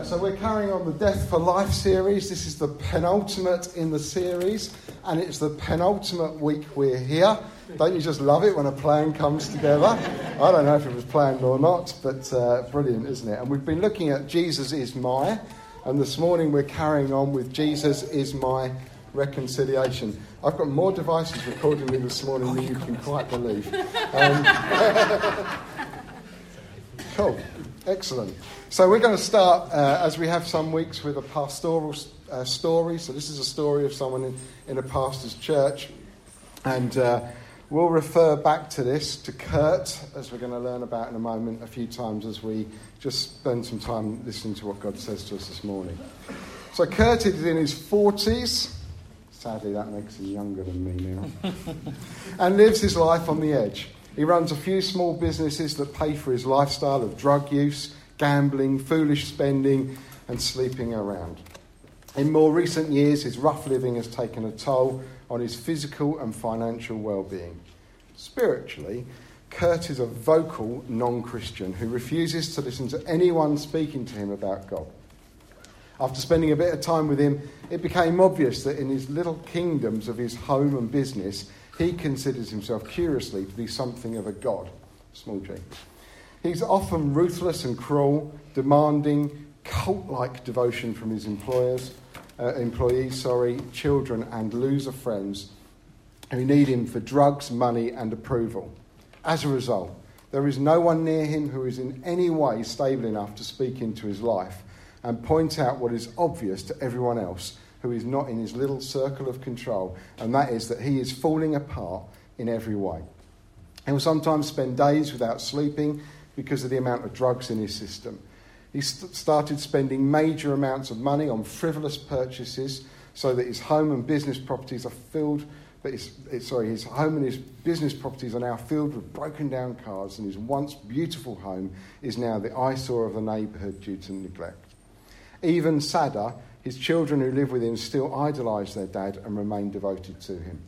Uh, so we're carrying on the Death for Life series. This is the penultimate in the series, and it's the penultimate week we're here. Don't you just love it when a plan comes together? I don't know if it was planned or not, but uh, brilliant, isn't it? And we've been looking at Jesus is my, and this morning we're carrying on with Jesus is my reconciliation. I've got more devices recording me this morning than you can quite believe. Um, cool, excellent. So we're going to start, uh, as we have some weeks, with a pastoral uh, story. So this is a story of someone in, in a pastor's church. And uh, we'll refer back to this, to Kurt, as we're going to learn about in a moment, a few times as we just spend some time listening to what God says to us this morning. So Kurt is in his 40s. Sadly, that makes him younger than me now. and lives his life on the edge. He runs a few small businesses that pay for his lifestyle of drug use gambling, foolish spending, and sleeping around. In more recent years, his rough living has taken a toll on his physical and financial well being. Spiritually, Kurt is a vocal non Christian who refuses to listen to anyone speaking to him about God. After spending a bit of time with him, it became obvious that in his little kingdoms of his home and business, he considers himself curiously to be something of a god, small g. He's often ruthless and cruel, demanding cult like devotion from his employers, uh, employees, sorry, children, and loser friends who need him for drugs, money, and approval. As a result, there is no one near him who is in any way stable enough to speak into his life and point out what is obvious to everyone else who is not in his little circle of control, and that is that he is falling apart in every way. He will sometimes spend days without sleeping because of the amount of drugs in his system. He st- started spending major amounts of money on frivolous purchases so that his home and business properties are filled. But his, eh, sorry, his home and his business properties are now filled with broken down cars, and his once beautiful home is now the eyesore of the neighbourhood due to neglect. Even sadder, his children who live with him still idolise their dad and remain devoted to him.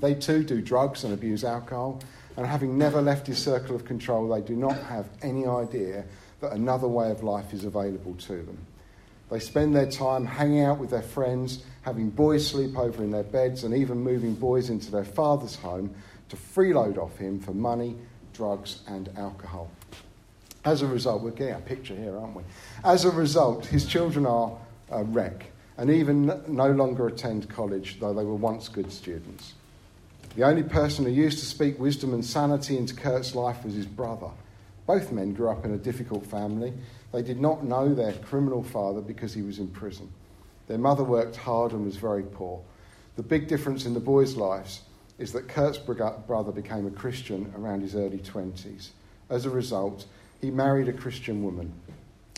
They too do drugs and abuse alcohol, and having never left his circle of control, they do not have any idea that another way of life is available to them. They spend their time hanging out with their friends, having boys sleep over in their beds, and even moving boys into their father's home to freeload off him for money, drugs, and alcohol. As a result, we're getting a picture here, aren't we? As a result, his children are a wreck and even no longer attend college, though they were once good students. The only person who used to speak wisdom and sanity into Kurt's life was his brother. Both men grew up in a difficult family. They did not know their criminal father because he was in prison. Their mother worked hard and was very poor. The big difference in the boys' lives is that Kurt's brother became a Christian around his early 20s. As a result, he married a Christian woman,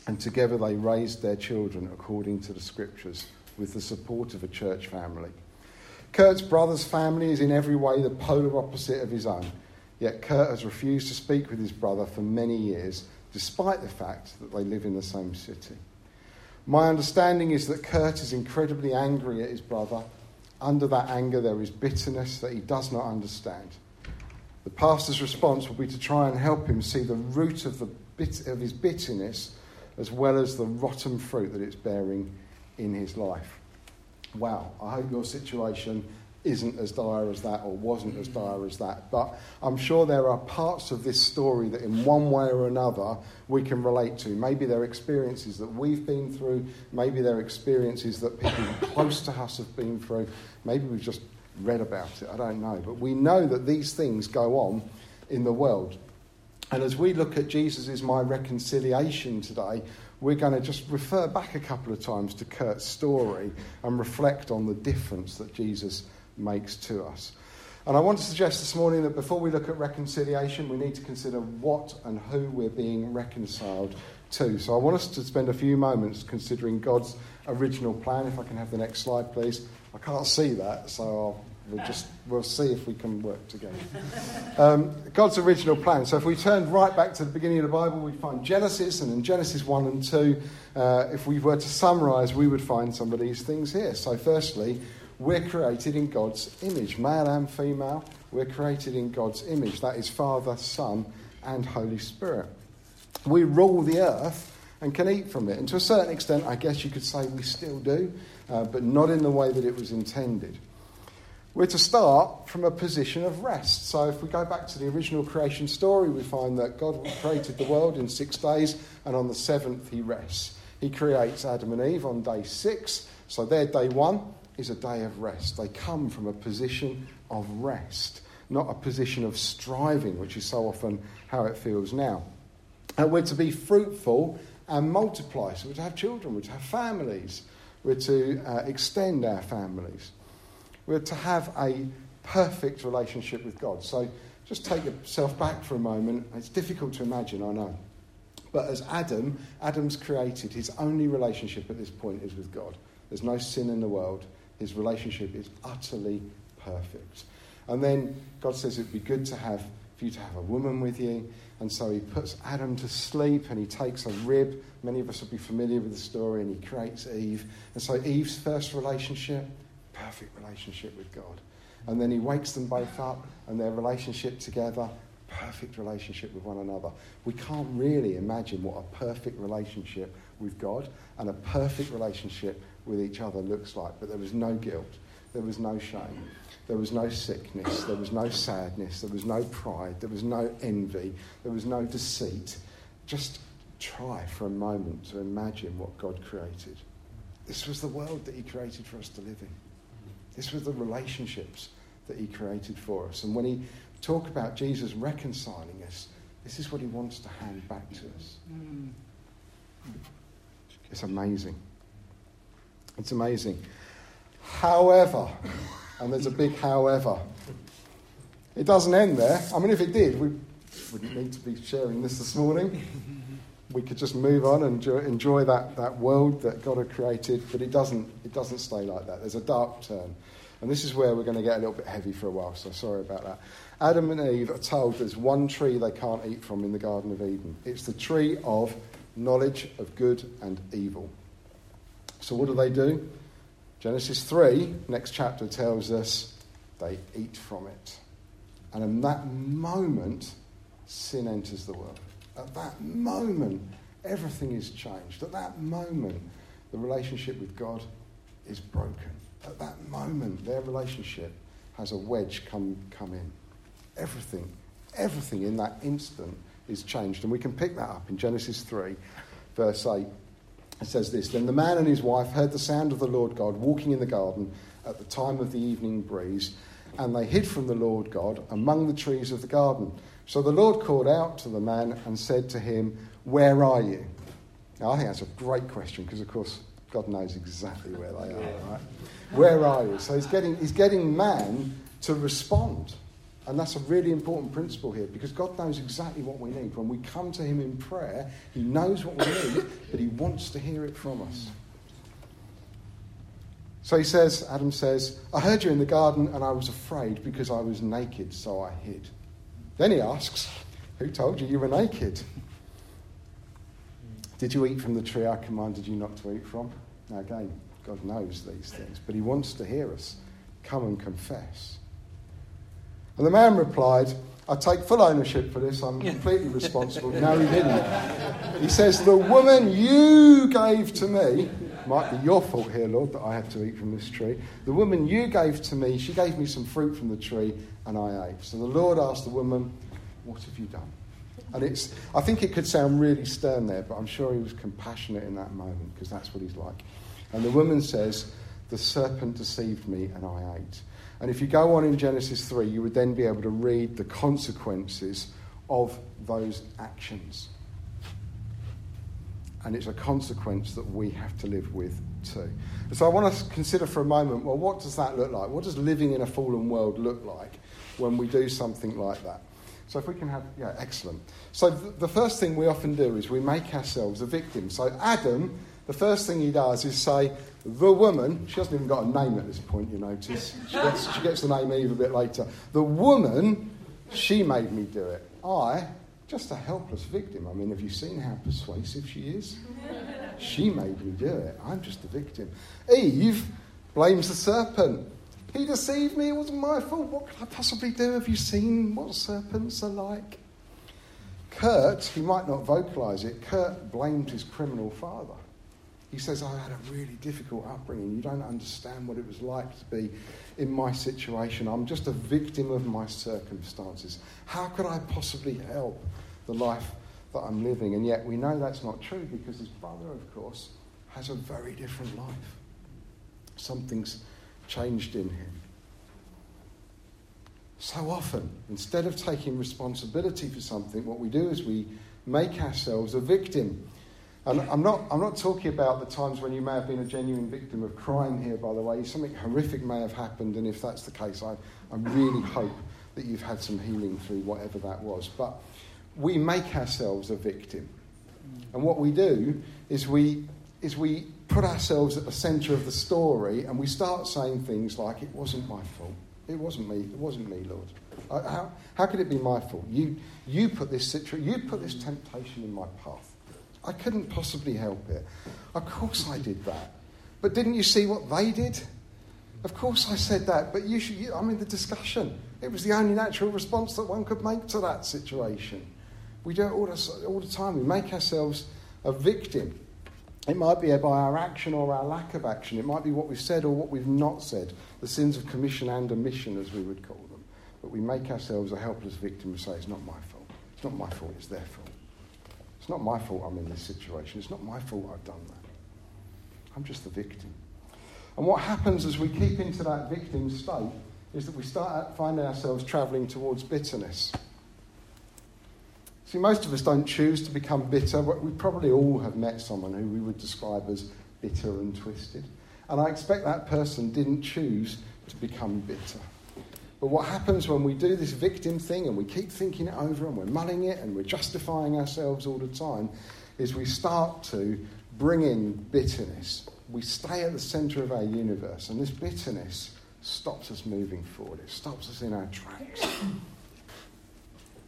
and together they raised their children according to the scriptures with the support of a church family. Kurt's brother's family is in every way the polar opposite of his own. Yet Kurt has refused to speak with his brother for many years, despite the fact that they live in the same city. My understanding is that Kurt is incredibly angry at his brother. Under that anger, there is bitterness that he does not understand. The pastor's response will be to try and help him see the root of, the bit- of his bitterness as well as the rotten fruit that it's bearing in his life wow, I hope your situation isn't as dire as that or wasn't as dire as that. But I'm sure there are parts of this story that, in one way or another, we can relate to. Maybe they're experiences that we've been through, maybe they're experiences that people close to us have been through, maybe we've just read about it, I don't know. But we know that these things go on in the world. And as we look at Jesus my reconciliation today, we're going to just refer back a couple of times to Kurt's story and reflect on the difference that Jesus makes to us. And I want to suggest this morning that before we look at reconciliation, we need to consider what and who we're being reconciled to. So I want us to spend a few moments considering God's original plan. If I can have the next slide, please. I can't see that, so I'll We'll just we'll see if we can work together. Um, God's original plan. So if we turn right back to the beginning of the Bible, we find Genesis, and in Genesis one and two, uh, if we were to summarise, we would find some of these things here. So firstly, we're created in God's image, male and female. We're created in God's image. That is Father, Son, and Holy Spirit. We rule the earth and can eat from it. And to a certain extent, I guess you could say we still do, uh, but not in the way that it was intended. We're to start from a position of rest. So if we go back to the original creation story, we find that God created the world in six days, and on the seventh, he rests. He creates Adam and Eve on day six, so their day one is a day of rest. They come from a position of rest, not a position of striving, which is so often how it feels now. And we're to be fruitful and multiply. So we're to have children, we're to have families, we're to uh, extend our families. We're to have a perfect relationship with God. So just take yourself back for a moment. It's difficult to imagine, I know. But as Adam, Adam's created, his only relationship at this point is with God. There's no sin in the world. His relationship is utterly perfect. And then God says it'd be good to have for you to have a woman with you. And so he puts Adam to sleep and he takes a rib. Many of us will be familiar with the story, and he creates Eve. And so Eve's first relationship, perfect relationship with God. And then he wakes them both up and their relationship together, perfect relationship with one another. We can't really imagine what a perfect relationship with God and a perfect relationship with each other looks like. But there was no guilt, there was no shame, there was no sickness, there was no sadness, there was no pride, there was no envy, there was no deceit. Just try for a moment to imagine what God created. This was the world that He created for us to live in. This was the relationships that He created for us. And when He talk about Jesus reconciling us, this is what He wants to hand back to us. It's amazing. It's amazing. However, and there's a big however, it doesn't end there. I mean, if it did, we wouldn't need to be sharing this this morning. We could just move on and enjoy, enjoy that, that world that God had created, but it doesn't, it doesn't stay like that. There's a dark turn. And this is where we're going to get a little bit heavy for a while, so sorry about that. Adam and Eve are told there's one tree they can't eat from in the Garden of Eden. It's the tree of knowledge of good and evil. So what do they do? Genesis 3, next chapter, tells us they eat from it. And in that moment, sin enters the world. At that moment, everything is changed. At that moment, the relationship with God is broken. At that moment, their relationship has a wedge come, come in. Everything, everything in that instant is changed. And we can pick that up in Genesis 3, verse 8. It says this Then the man and his wife heard the sound of the Lord God walking in the garden at the time of the evening breeze, and they hid from the Lord God among the trees of the garden. So the Lord called out to the man and said to him, Where are you? Now, I think that's a great question because, of course, God knows exactly where they are, right? Where are you? So he's getting, he's getting man to respond. And that's a really important principle here because God knows exactly what we need. When we come to Him in prayer, He knows what we need, but He wants to hear it from us. So he says, Adam says, I heard you in the garden and I was afraid because I was naked, so I hid. Then he asks, Who told you you were naked? Did you eat from the tree I commanded you not to eat from? Now, again, God knows these things, but He wants to hear us. Come and confess. And the man replied, I take full ownership for this. I'm completely responsible. no, he didn't. He says, The woman you gave to me, might be your fault here, Lord, that I have to eat from this tree. The woman you gave to me, she gave me some fruit from the tree, and I ate. So the Lord asked the woman, What have you done? And it's, I think it could sound really stern there, but I'm sure he was compassionate in that moment because that's what he's like. And the woman says, The serpent deceived me and I ate. And if you go on in Genesis 3, you would then be able to read the consequences of those actions. And it's a consequence that we have to live with too. So I want to consider for a moment well, what does that look like? What does living in a fallen world look like when we do something like that? So if we can have, yeah, excellent. So th- the first thing we often do is we make ourselves a victim. So Adam, the first thing he does is say, the woman, she hasn't even got a name at this point, you notice. She gets, she gets the name Eve a bit later. The woman, she made me do it. I, just a helpless victim. I mean, have you seen how persuasive she is? She made me do it. I'm just a victim. Eve blames the serpent. He deceived me. It wasn't my fault. What could I possibly do? Have you seen what serpents are like? Kurt, he might not vocalise it, Kurt blamed his criminal father. He says, I had a really difficult upbringing. You don't understand what it was like to be in my situation. I'm just a victim of my circumstances. How could I possibly help the life that I'm living? And yet we know that's not true because his brother, of course, has a very different life. Something's changed in him. So often, instead of taking responsibility for something, what we do is we make ourselves a victim. And I'm not, I'm not talking about the times when you may have been a genuine victim of crime here, by the way. Something horrific may have happened, and if that's the case, I, I really hope that you've had some healing through whatever that was. But we make ourselves a victim. And what we do is we, is we put ourselves at the centre of the story and we start saying things like, It wasn't my fault. It wasn't me. It wasn't me, Lord. How, how could it be my fault? You, you put this situation, you put this temptation in my path. I couldn't possibly help it. Of course I did that. But didn't you see what they did? Of course I said that, but you should, you, I mean, the discussion. It was the only natural response that one could make to that situation. We do it all the, all the time. We make ourselves a victim. It might be by our action or our lack of action. It might be what we've said or what we've not said. The sins of commission and omission, as we would call them. But we make ourselves a helpless victim and say, it's not my fault. It's not my fault, it's their fault. It's not my fault I'm in this situation. It's not my fault I've done that. I'm just the victim. And what happens as we keep into that victim state is that we start finding ourselves travelling towards bitterness. See, most of us don't choose to become bitter. We probably all have met someone who we would describe as bitter and twisted. And I expect that person didn't choose to become bitter. But what happens when we do this victim thing and we keep thinking it over and we're mulling it and we're justifying ourselves all the time is we start to bring in bitterness. We stay at the centre of our universe, and this bitterness stops us moving forward, it stops us in our tracks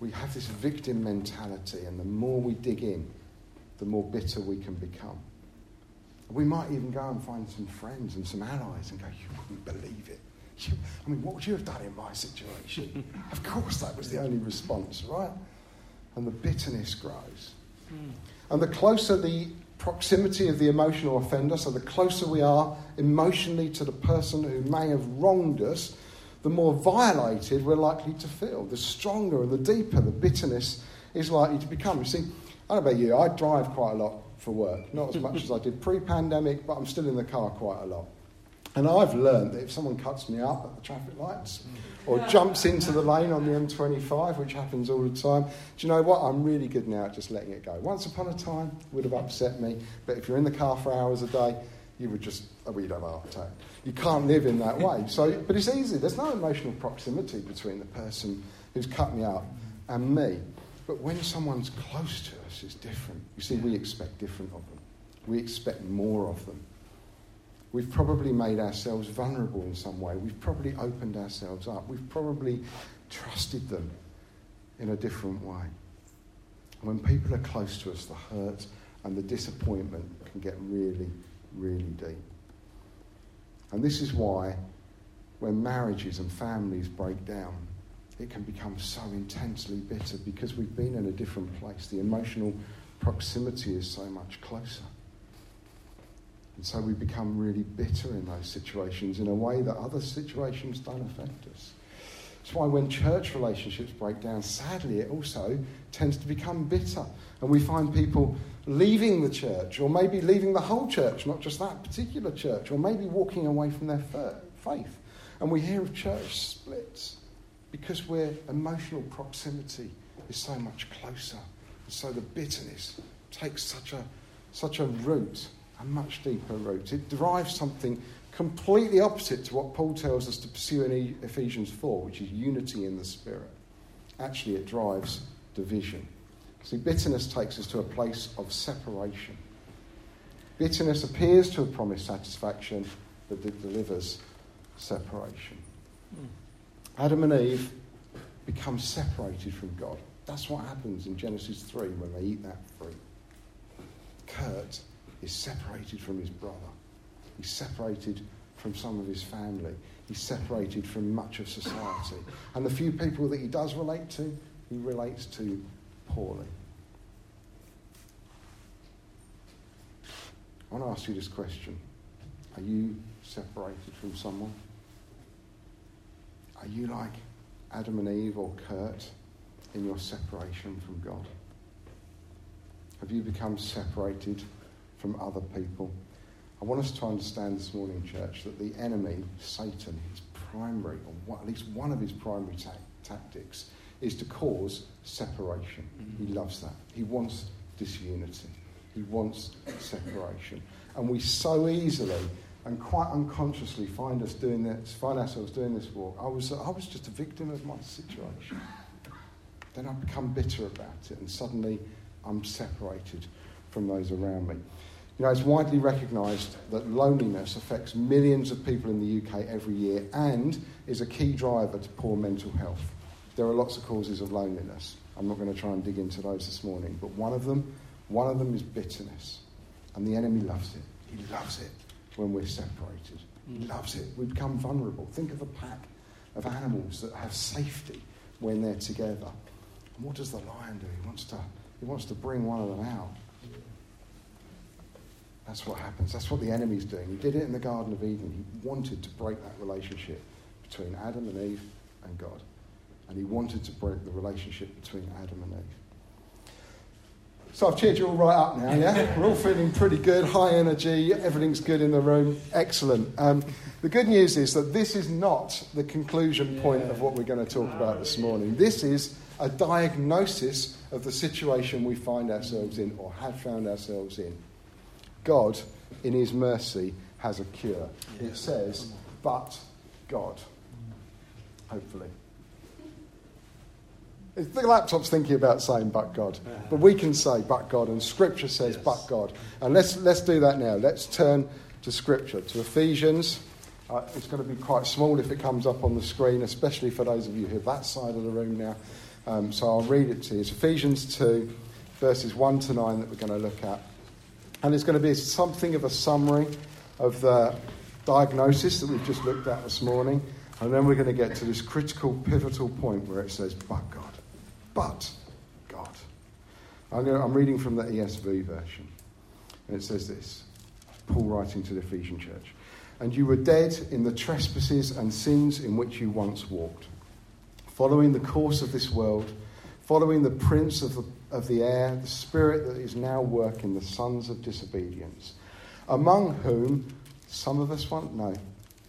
we have this victim mentality, and the more we dig in, the more bitter we can become. We might even go and find some friends and some allies and go, You wouldn't believe it. You, I mean, what would you have done in my situation? of course, that was the only response, right? And the bitterness grows. Mm. And the closer the proximity of the emotional offender, so the closer we are emotionally to the person who may have wronged us, the more violated we're likely to feel. The stronger and the deeper the bitterness is likely to become. You see, I don't know about you, I drive quite a lot for work. Not as much as I did pre pandemic, but I'm still in the car quite a lot. And I've learned that if someone cuts me up at the traffic lights or jumps into the lane on the M25, which happens all the time, do you know what? I'm really good now at just letting it go. Once upon a time, would have upset me, but if you're in the car for hours a day, you would just, oh, well, you'd have a heart attack. You can't live in that way. So, but it's easy. There's no emotional proximity between the person who's cut me up and me. But when someone's close to us, it's different. You see, we expect different of them. We expect more of them. We've probably made ourselves vulnerable in some way. We've probably opened ourselves up. We've probably trusted them in a different way. When people are close to us, the hurt and the disappointment can get really, really deep. And this is why, when marriages and families break down, it can become so intensely bitter because we've been in a different place. The emotional proximity is so much closer. And so we become really bitter in those situations in a way that other situations don't affect us. That's why when church relationships break down, sadly, it also tends to become bitter. And we find people leaving the church, or maybe leaving the whole church, not just that particular church, or maybe walking away from their faith. And we hear of church splits because where emotional proximity is so much closer. And so the bitterness takes such a, such a root, a much deeper root. It derives something completely opposite to what Paul tells us to pursue in Ephesians 4, which is unity in the Spirit. Actually, it drives division. See, bitterness takes us to a place of separation. Bitterness appears to have promised satisfaction, but it delivers separation. Mm. Adam and Eve become separated from God. That's what happens in Genesis 3 when they eat that fruit. Kurt is separated from his brother. He's separated from some of his family. He's separated from much of society. And the few people that he does relate to, he relates to poorly. I want to ask you this question Are you separated from someone? Are you like Adam and Eve or Kurt in your separation from God? Have you become separated from other people? I want us to understand this morning, church, that the enemy, Satan, his primary, or what, at least one of his primary ta- tactics, is to cause separation. Mm-hmm. He loves that. He wants disunity. He wants separation. And we so easily and quite unconsciously find us doing this, find ourselves doing this walk. I was, I was just a victim of my situation. Then I become bitter about it, and suddenly I'm separated from those around me. You know, it's widely recognised that loneliness affects millions of people in the UK every year and is a key driver to poor mental health. There are lots of causes of loneliness. I'm not going to try and dig into those this morning, but one of them, one of them is bitterness. And the enemy loves it. He loves it when we're separated. He mm. loves it. We become vulnerable. Think of a pack of animals that have safety when they're together. And what does the lion do? He wants to, he wants to bring one of them out. That's what happens. That's what the enemy's doing. He did it in the Garden of Eden. He wanted to break that relationship between Adam and Eve and God. And he wanted to break the relationship between Adam and Eve. So I've cheered you all right up now, yeah? We're all feeling pretty good, high energy, everything's good in the room. Excellent. Um, the good news is that this is not the conclusion point of what we're going to talk about this morning. This is a diagnosis of the situation we find ourselves in or have found ourselves in. God, in His mercy, has a cure. It says, but God. Hopefully. The laptop's thinking about saying but God. But we can say but God, and Scripture says yes. but God. And let's, let's do that now. Let's turn to Scripture, to Ephesians. Uh, it's going to be quite small if it comes up on the screen, especially for those of you who are that side of the room now. Um, so I'll read it to you. It's Ephesians 2, verses 1 to 9 that we're going to look at. And it's going to be something of a summary of the diagnosis that we've just looked at this morning. And then we're going to get to this critical, pivotal point where it says, but God but God. I'm, to, I'm reading from the ESV version. And it says this Paul writing to the Ephesian church. And you were dead in the trespasses and sins in which you once walked, following the course of this world, following the prince of the, of the air, the spirit that is now working, the sons of disobedience, among whom some of us won't know.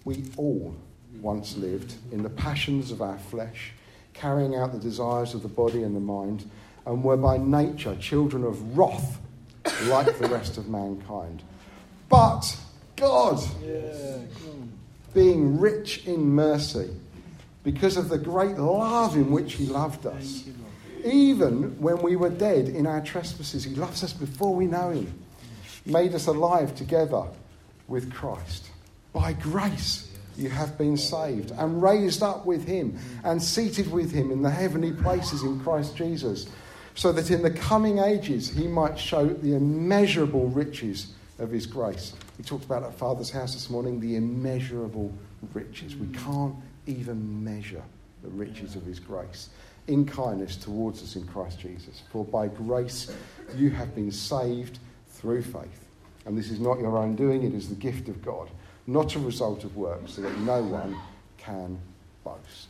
We all once lived in the passions of our flesh carrying out the desires of the body and the mind, and were by nature children of wrath, like the rest of mankind. But God, yeah, being rich in mercy, because of the great love in which He loved us, even when we were dead in our trespasses, He loves us before we know Him, made us alive together with Christ. By grace you have been saved and raised up with him and seated with him in the heavenly places in Christ Jesus, so that in the coming ages he might show the immeasurable riches of his grace. We talked about at Father's house this morning the immeasurable riches. We can't even measure the riches of his grace in kindness towards us in Christ Jesus. For by grace you have been saved through faith. And this is not your own doing, it is the gift of God not a result of works, so that no one can boast.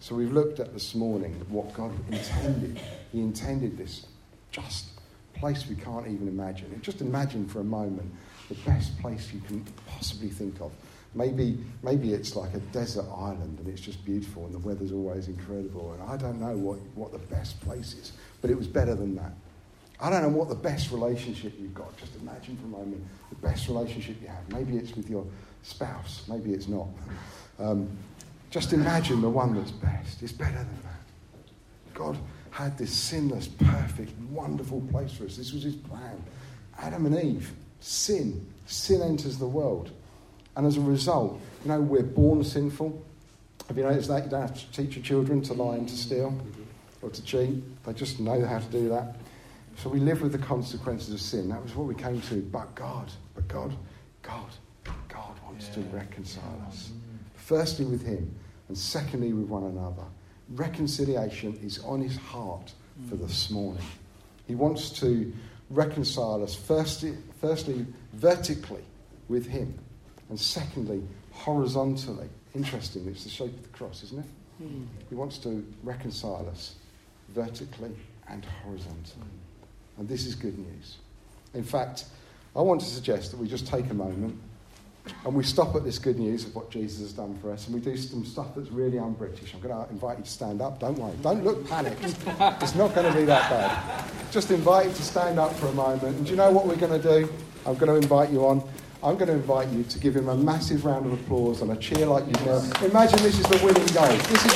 So we've looked at this morning what God intended. He intended this just place we can't even imagine. Just imagine for a moment the best place you can possibly think of. Maybe, maybe it's like a desert island and it's just beautiful and the weather's always incredible. And I don't know what, what the best place is, but it was better than that. I don't know what the best relationship you've got. Just imagine for a moment the best relationship you have. Maybe it's with your spouse, maybe it's not. Um, just imagine the one that's best. It's better than that. God had this sinless, perfect, wonderful place for us. This was his plan. Adam and Eve, sin. Sin enters the world. And as a result, you know, we're born sinful. Have you noticed that? You don't have to teach your children to lie and to steal mm-hmm. or to cheat. They just know how to do that. So we live with the consequences of sin. That was what we came to. But God, but God, God, God wants yeah. to reconcile us. Firstly with Him, and secondly with one another. Reconciliation is on His heart for mm. this morning. He wants to reconcile us firstly, firstly vertically with Him, and secondly horizontally. Interesting, it's the shape of the cross, isn't it? Mm. He wants to reconcile us vertically and horizontally. And this is good news. In fact, I want to suggest that we just take a moment and we stop at this good news of what Jesus has done for us and we do some stuff that's really un British. I'm going to invite you to stand up. Don't worry. Don't look panicked. it's not going to be that bad. Just invite you to stand up for a moment. And do you know what we're going to do? I'm going to invite you on. I'm going to invite you to give him a massive round of applause and a cheer like you've never. Imagine this is the winning goal. This is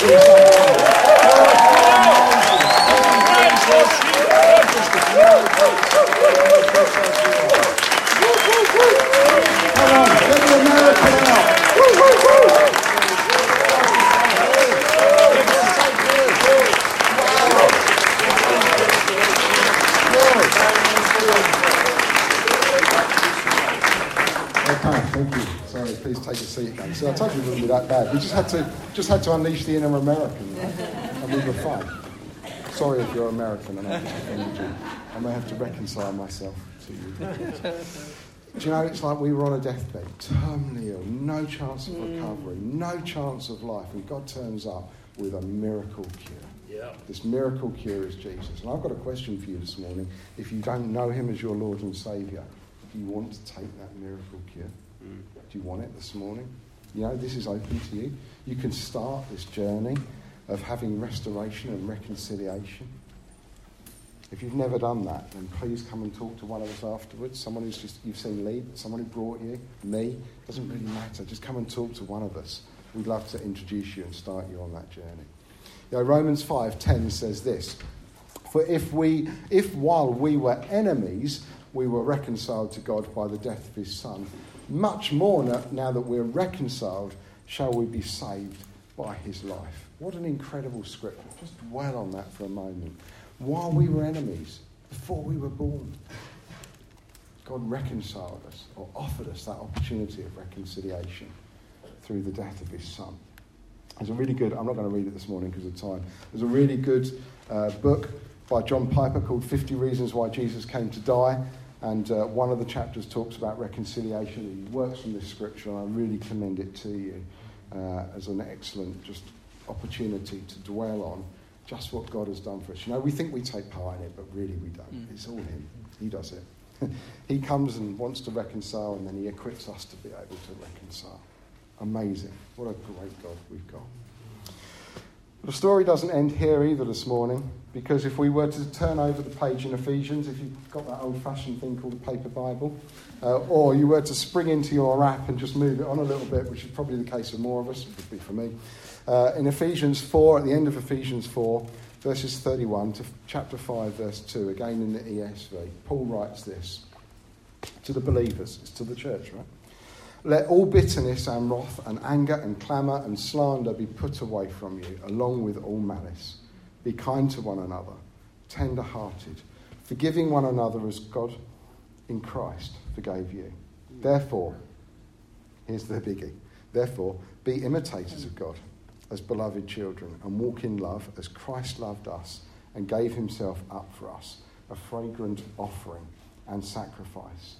Come on, get the American out. Woo, woo, woo. take a seat again. So I told you it wouldn't be that bad. We just had to just had to unleash the inner American, right? and we were fine. Sorry if you're American and I just offended you. I may have to reconcile myself to you. Do you know, it's like we were on a deathbed, terminally ill, no chance of recovery, no chance of life, and God turns up with a miracle cure. Yeah. This miracle cure is Jesus. And I've got a question for you this morning. If you don't know him as your Lord and Saviour, do you want to take that miracle cure? Mm. Do you want it this morning? You know, this is open to you. You can start this journey of having restoration and reconciliation. If you've never done that, then please come and talk to one of us afterwards. Someone who's just you've seen lead, someone who brought you, me. Doesn't really matter. Just come and talk to one of us. We'd love to introduce you and start you on that journey. You know, Romans five ten says this: For if we, if while we were enemies, we were reconciled to God by the death of His Son, much more now that we're reconciled, shall we be saved by his life. What an incredible scripture. Just dwell on that for a moment. While we were enemies, before we were born, God reconciled us or offered us that opportunity of reconciliation through the death of his son. There's a really good, I'm not going to read it this morning because of time. There's a really good uh, book by John Piper called 50 Reasons Why Jesus Came to Die. And uh, one of the chapters talks about reconciliation. He works from this scripture, and I really commend it to you uh, as an excellent just opportunity to dwell on just what God has done for us. You know, we think we take part in it, but really we don't. Mm. It's all Him. He does it. he comes and wants to reconcile, and then He equips us to be able to reconcile. Amazing. What a great God we've got. The story doesn't end here either this morning, because if we were to turn over the page in Ephesians, if you've got that old fashioned thing called a paper Bible, uh, or you were to spring into your app and just move it on a little bit, which is probably the case for more of us, it would be for me, uh, in Ephesians 4, at the end of Ephesians 4, verses 31 to chapter 5, verse 2, again in the ESV, Paul writes this to the believers, it's to the church, right? Let all bitterness and wrath and anger and clamour and slander be put away from you, along with all malice. Be kind to one another, tender hearted, forgiving one another as God in Christ forgave you. Therefore, here's the biggie. Therefore, be imitators of God as beloved children and walk in love as Christ loved us and gave himself up for us, a fragrant offering and sacrifice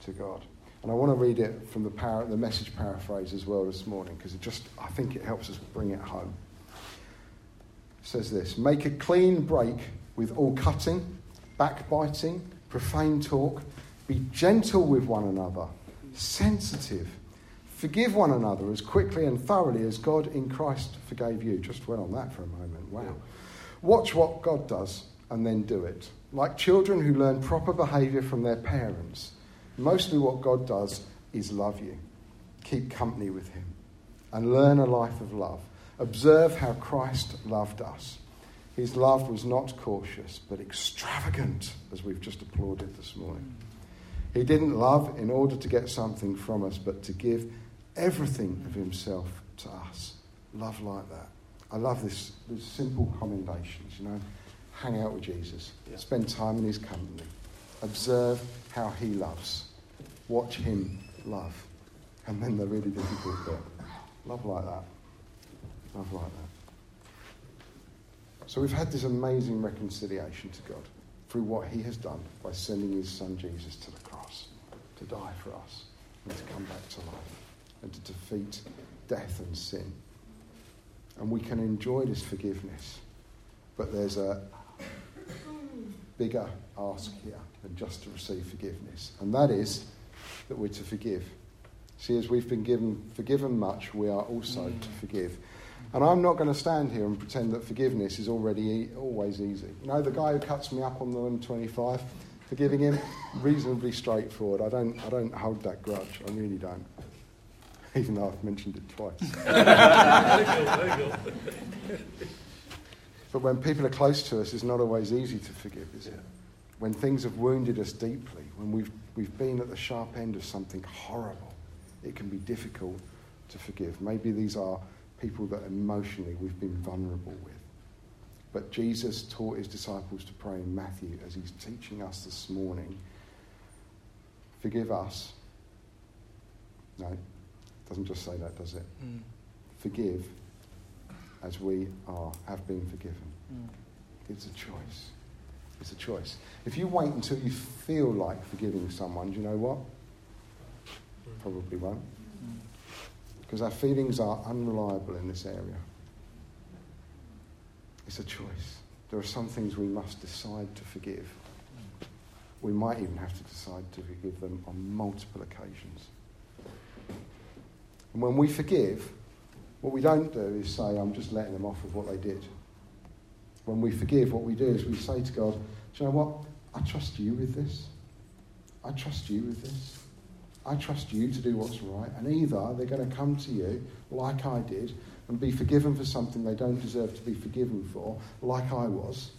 to God. And I want to read it from the, the message paraphrase as well this morning because it just, I think it helps us bring it home. It says this Make a clean break with all cutting, backbiting, profane talk. Be gentle with one another, sensitive. Forgive one another as quickly and thoroughly as God in Christ forgave you. Just dwell on that for a moment. Wow. Watch what God does and then do it. Like children who learn proper behaviour from their parents Mostly what God does is love you. Keep company with Him and learn a life of love. Observe how Christ loved us. His love was not cautious, but extravagant, as we've just applauded this morning. He didn't love in order to get something from us, but to give everything of himself to us. Love like that. I love this, these simple commendations, you know. Hang out with Jesus, yeah. spend time in his company, observe how he loves. Watch him love. And then the really difficult bit. Love like that. Love like that. So we've had this amazing reconciliation to God. through what he has done by sending his son Jesus to the cross to die for us and to come back to life and to defeat death and sin. And we can enjoy this forgiveness, but there's a bigger ask here than just to receive forgiveness, and that is that we're to forgive. See, as we've been given, forgiven much, we are also mm. to forgive. And I'm not going to stand here and pretend that forgiveness is already e- always easy. You know, the guy who cuts me up on the M25, forgiving him, reasonably straightforward. I don't, I don't hold that grudge. I really don't. Even though I've mentioned it twice. but when people are close to us, it's not always easy to forgive, is it? When things have wounded us deeply, when we've, we've been at the sharp end of something horrible, it can be difficult to forgive. Maybe these are people that emotionally we've been vulnerable with. But Jesus taught his disciples to pray in Matthew as he's teaching us this morning forgive us. No, it doesn't just say that, does it? Mm. Forgive as we are, have been forgiven. Mm. It's a choice. It's a choice. If you wait until you feel like forgiving someone, do you know what? Probably won't because our feelings are unreliable in this area. It's a choice. There are some things we must decide to forgive. We might even have to decide to forgive them on multiple occasions. And when we forgive, what we don't do is say, I'm just letting them off of what they did. When we forgive, what we do is we say to God, Do you know what? I trust you with this. I trust you with this. I trust you to do what's right. And either they're going to come to you, like I did, and be forgiven for something they don't deserve to be forgiven for, like I was,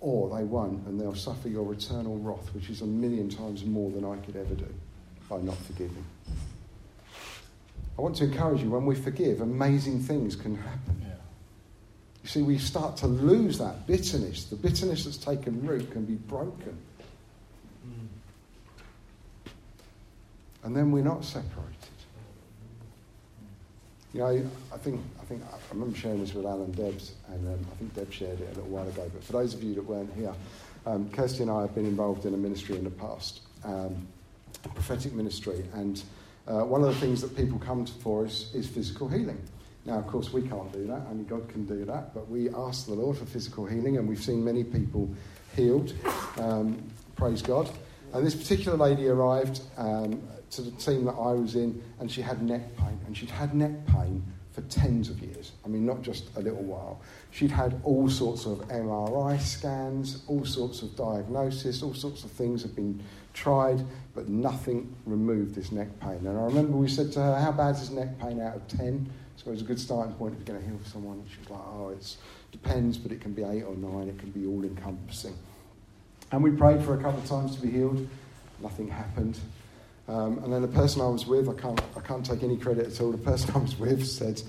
or they won't, and they'll suffer your eternal wrath, which is a million times more than I could ever do by not forgiving. I want to encourage you when we forgive, amazing things can happen. You see, we start to lose that bitterness. The bitterness that's taken root can be broken. and then we're not separated. You know, I think, I think I remember sharing this with Alan Debs, and um, I think Deb shared it a little while ago. But for those of you that weren't here, um, Kirsty and I have been involved in a ministry in the past, um, prophetic ministry, and uh, one of the things that people come for is, is physical healing. Now, of course, we can't do that, only God can do that, but we ask the Lord for physical healing, and we've seen many people healed. Um, praise God. And this particular lady arrived um, to the team that I was in, and she had neck pain. And she'd had neck pain for tens of years. I mean, not just a little while. She'd had all sorts of MRI scans, all sorts of diagnosis, all sorts of things have been tried, but nothing removed this neck pain. And I remember we said to her, How bad is neck pain out of 10? Was a good starting point if you're going to heal someone. She was like, Oh, it depends, but it can be 8 or 9, it can be all encompassing. And we prayed for a couple of times to be healed. Nothing happened. Um, and then the person I was with, I can't, I can't take any credit at all, the person I was with said,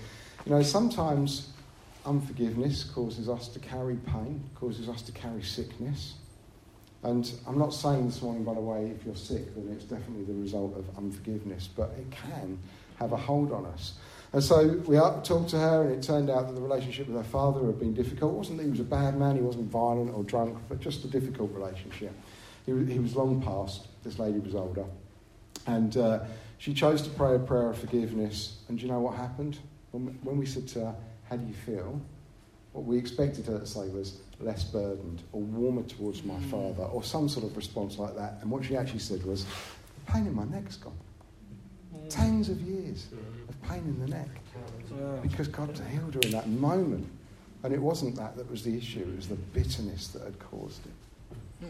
You know, sometimes unforgiveness causes us to carry pain, causes us to carry sickness. And I'm not saying this morning, by the way, if you're sick, then it's definitely the result of unforgiveness, but it can have a hold on us. And so we talked to her, and it turned out that the relationship with her father had been difficult. It wasn't that he was a bad man, he wasn't violent or drunk, but just a difficult relationship. He, he was long past, this lady was older. And uh, she chose to pray a prayer of forgiveness. And do you know what happened? When, when we said to her, How do you feel? What we expected her to say was, less burdened or warmer towards my father or some sort of response like that. And what she actually said was, the pain in my neck's gone. Tens of years of pain in the neck because God healed her in that moment. And it wasn't that that was the issue, it was the bitterness that had caused it.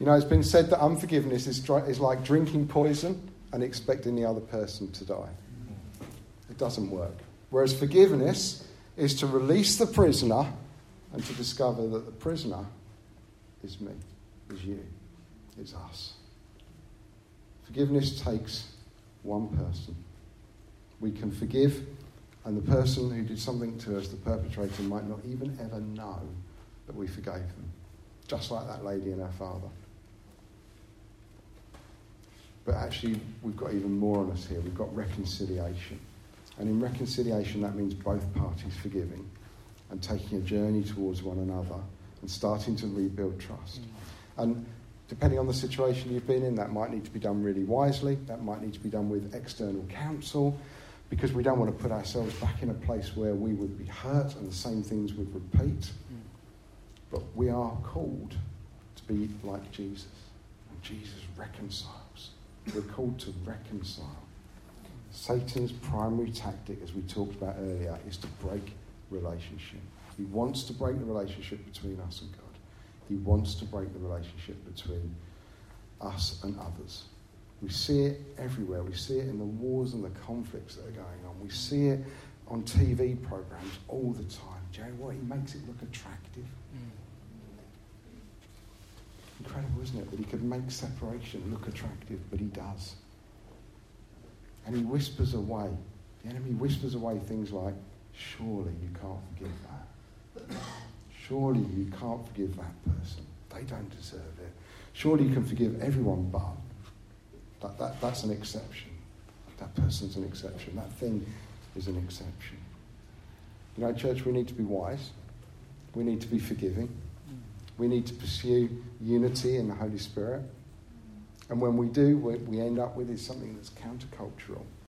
You know, it's been said that unforgiveness is, is like drinking poison and expecting the other person to die. It doesn't work. Whereas forgiveness is to release the prisoner and to discover that the prisoner is me, is you, is us. Forgiveness takes one person. We can forgive, and the person who did something to us, the perpetrator, might not even ever know that we forgave them. Just like that lady and her father. But actually, we've got even more on us here. We've got reconciliation. And in reconciliation, that means both parties forgiving and taking a journey towards one another and starting to rebuild trust. Mm. And depending on the situation you've been in, that might need to be done really wisely. That might need to be done with external counsel because we don't want to put ourselves back in a place where we would be hurt and the same things would repeat. Mm. But we are called to be like Jesus. And Jesus reconciles. We're called to reconcile. Satan's primary tactic, as we talked about earlier, is to break relationship. He wants to break the relationship between us and God. He wants to break the relationship between us and others. We see it everywhere. We see it in the wars and the conflicts that are going on. We see it on TV programs all the time. Do you know what? He makes it look attractive. Incredible, isn't it? That he could make separation look attractive, but he does. And he whispers away. The enemy whispers away things like, surely you can't forgive that. Surely you can't forgive that person. They don't deserve it. Surely you can forgive everyone but. That, that, that's an exception. That person's an exception. That thing is an exception. You know, church, we need to be wise. We need to be forgiving. We need to pursue unity in the Holy Spirit. And when we do, what we end up with is something that's countercultural.